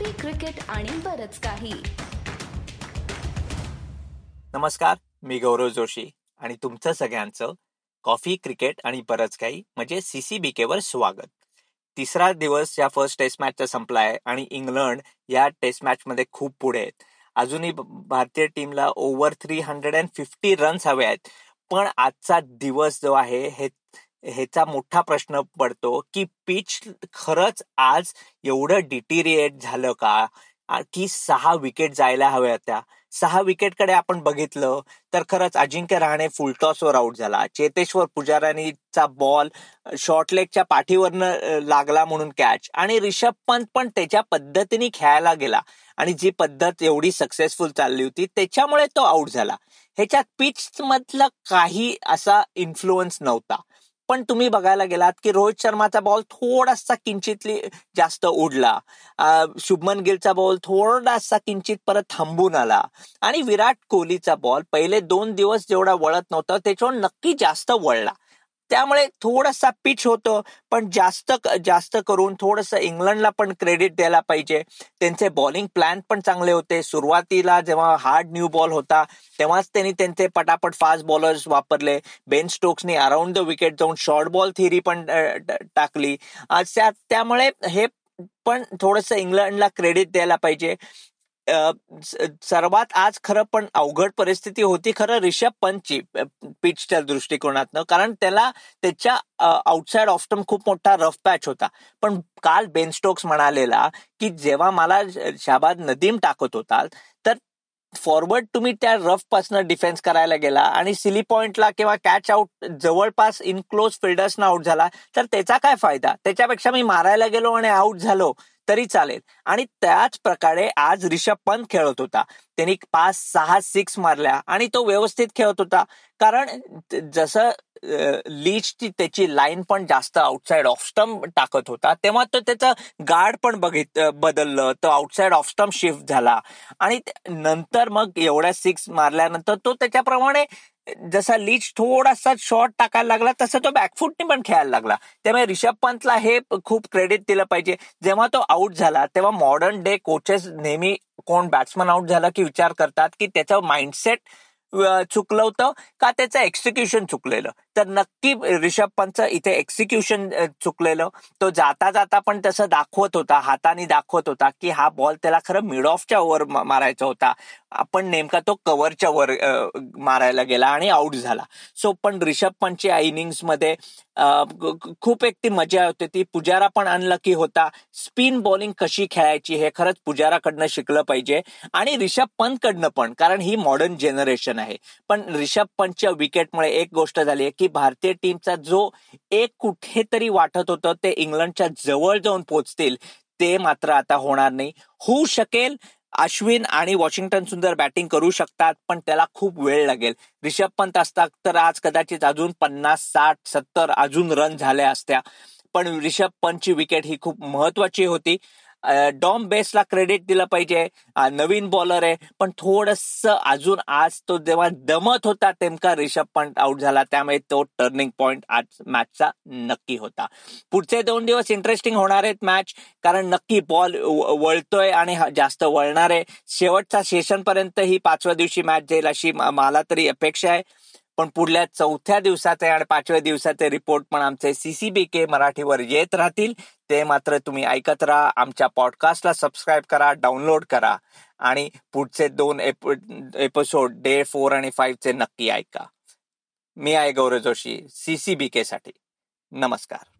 Coffee cricket आणि बरच काही. नमस्कार मी गौरव जोशी आणि तुमचं सगळ्यांचं कॉफी क्रिकेट आणि बरंच काही म्हणजे सीसीबीके वर स्वागत. तिसरा दिवस या फर्स्ट टेस्ट मॅचचा संपलाय आणि इंग्लंड या टेस्ट मॅच मध्ये खूप पुढे आहेत. अजूनही भारतीय टीमला over three hundred and fifty runs हवे आहेत. पण आजचा दिवस जो आहे हे ह्याचा मोठा प्रश्न पडतो की पिच खरंच आज एवढं डिटिरिएट झालं का? की सहा विकेट जायला हव्या होत्या सहा विकेटकडे आपण बघितलं तर खरंच अजिंक्य रहाणे फुलटॉसवर आउट झाला. चेतेश्वर पुजारानीचा बॉल शॉर्टलेगच्या पाठीवरनं लागला म्हणून कॅच आणि रिषभ पंत पण त्याच्या पद्धतीने खेळायला गेला. आणि जी पद्धत एवढी सक्सेसफुल चालली होती त्याच्यामुळे तो आउट झाला. ह्याच्यात पिच मधला काही असा इन्फ्लुअन्स नव्हता. पण तुम्ही बघायला गेलात की रोहित शर्माचा बॉल थोडासा किंचितली जास्त उडला. शुभमन गिलचा बॉल थोडासा किंचित परत थांबून आला. आणि विराट कोहलीचा बॉल पहिले दोन दिवस जेवढा वळत नव्हता त्याच्यावर नक्की जास्त वळला. त्यामुळे थोडासा पिच होतो पण जास्त जास्त करून थोडस इंग्लंडला पण क्रेडिट द्यायला पाहिजे. त्यांचे बॉलिंग प्लॅन पण चांगले होते. सुरुवातीला जेव्हा हार्ड न्यू बॉल होता तेव्हाच त्यांनी त्यांचे पटापट फास्ट बॉलर्स वापरले. बेन स्टोक्सनी अराउंड द विकेट जाऊन शॉर्ट बॉल थिअरी पण टाकली. त्यामुळे हे पण थोडस इंग्लंडला क्रेडिट द्यायला पाहिजे. सर्वात आज खरं पण अवघड परिस्थिती होती खरं रिषभ पंतची पिचच्या दृष्टिकोनातनं. कारण त्याला त्याच्या आउटसाइड ऑफ्टम खूप मोठा रफ पॅच होता. पण काल बेन स्टोक्स म्हणालेला की जेव्हा मला शाबाद नदीम टाकत होता तर फॉरवर्ड तुम्ही त्या रफपासनं डिफेन्स करायला गेला आणि सिली पॉइंटला किंवा कॅच आउट जवळपास इन क्लोज फिल्डर्सना आउट झाला तर त्याचा काय फायदा? त्याच्यापेक्षा मी मारायला गेलो आणि आउट झालो. तरी चालेल. आणि त्याच प्रकारे आज रिषभ पंत खेळत होता. त्यांनी पाच सहा सिक्स मारल्या आणि तो व्यवस्थित खेळत होता. कारण जसं लीचची त्याची लाईन पण जास्त आउटसाइड ऑफस्टम टाकत होता तेव्हा तो त्याचं गार्ड पण बघित बदललं. तो आउटसाइड ऑफस्टम शिफ्ट झाला. आणि नंतर मग एवढ्या सिक्स मारल्यानंतर तो त्याच्याप्रमाणे जसा लीच थोडासा शॉर्ट टाकायला लागला तसं तो बॅकफुटने पण खेळायला लागला. त्यामुळे रिषभ पंतला हे खूप क्रेडिट दिलं पाहिजे. जेव्हा तो आउट झाला तेव्हा मॉडर्न डे कोचेस नेहमी कोण बॅट्समन आउट झाला की विचार करतात की त्याचं माइंडसेट चुकलं होतं का त्याचं एक्झिक्युशन चुकलेलं? तर नक्की रिषभ पंतचं इथे एक्झिक्युशन चुकलेलं. तो जाता जाता पण तसं दाखवत होता हाताने दाखवत होता की हा बॉल त्याला खरं मिड ऑफच्या ओव्हर मारायचा होता. आपण नेमका तो कव्हरच्या वर मारायला गेला आणि आउट झाला. सो पण रिषभ पंतच्या इनिंग्समध्ये खूप एक ती मजा होती. ती पुजारा पण अनलकी होता. स्पिन बॉलिंग कशी खेळायची हे खरंच पुजाराकडनं शिकलं पाहिजे. आणि रिषभ पंतकडनं पण कारण ही मॉडर्न जनरेशन आहे. पण रिषभ पंतच्या विकेटमुळे एक गोष्ट झाली आहे की भारतीय टीमचा जो एक कुठेतरी वाटत होतं ते इंग्लंडच्या जवळ जाऊन पोचतील ते मात्र आता होणार नाही. होऊ शकेल अश्विन आणि वॉशिंग्टन सुंदर बॅटिंग करू शकतात पण त्याला खूप वेळ लागेल. रिषभ पंत असतात तर आज कदाचित अजून पन्नास साठ सत्तर अजून रन झाल्या असत्या. पण रिषभ पंतची विकेट ही खूप महत्वाची होती. डॉम बेस्टला क्रेडिट दिलं पाहिजे. नवीन बॉलर आहे. पण थोडस अजून आज तो जेव्हा दमत होता तेमका रिषभ पंत आउट झाला. त्यामुळे तो टर्निंग पॉइंट आज मॅचचा नक्की होता. पुढचे दोन दिवस इंटरेस्टिंग होणार आहेत मॅच कारण नक्की बॉल वळतोय आणि जास्त वळणार आहे. शेवटचा सेशन पर्यंत ही पाचव्या दिवशी मॅच जाईल अशी मला तरी अपेक्षा आहे. पण पुढल्या चौथ्या दिवसाचे आणि पाचव्या दिवसाचे रिपोर्ट पण आमचे सीसीबी के मराठीवर येत राहतील. ते मात्र तुम्ही ऐकत राहा आमच्या पॉडकास्टला सबस्क्राईब करा डाउनलोड करा आणि पुढचे दोन एप एपिसोड डे फोर आणि फाईव्हचे नक्की ऐका. मी आहे Gaurav Joshi C C B K साठी. नमस्कार.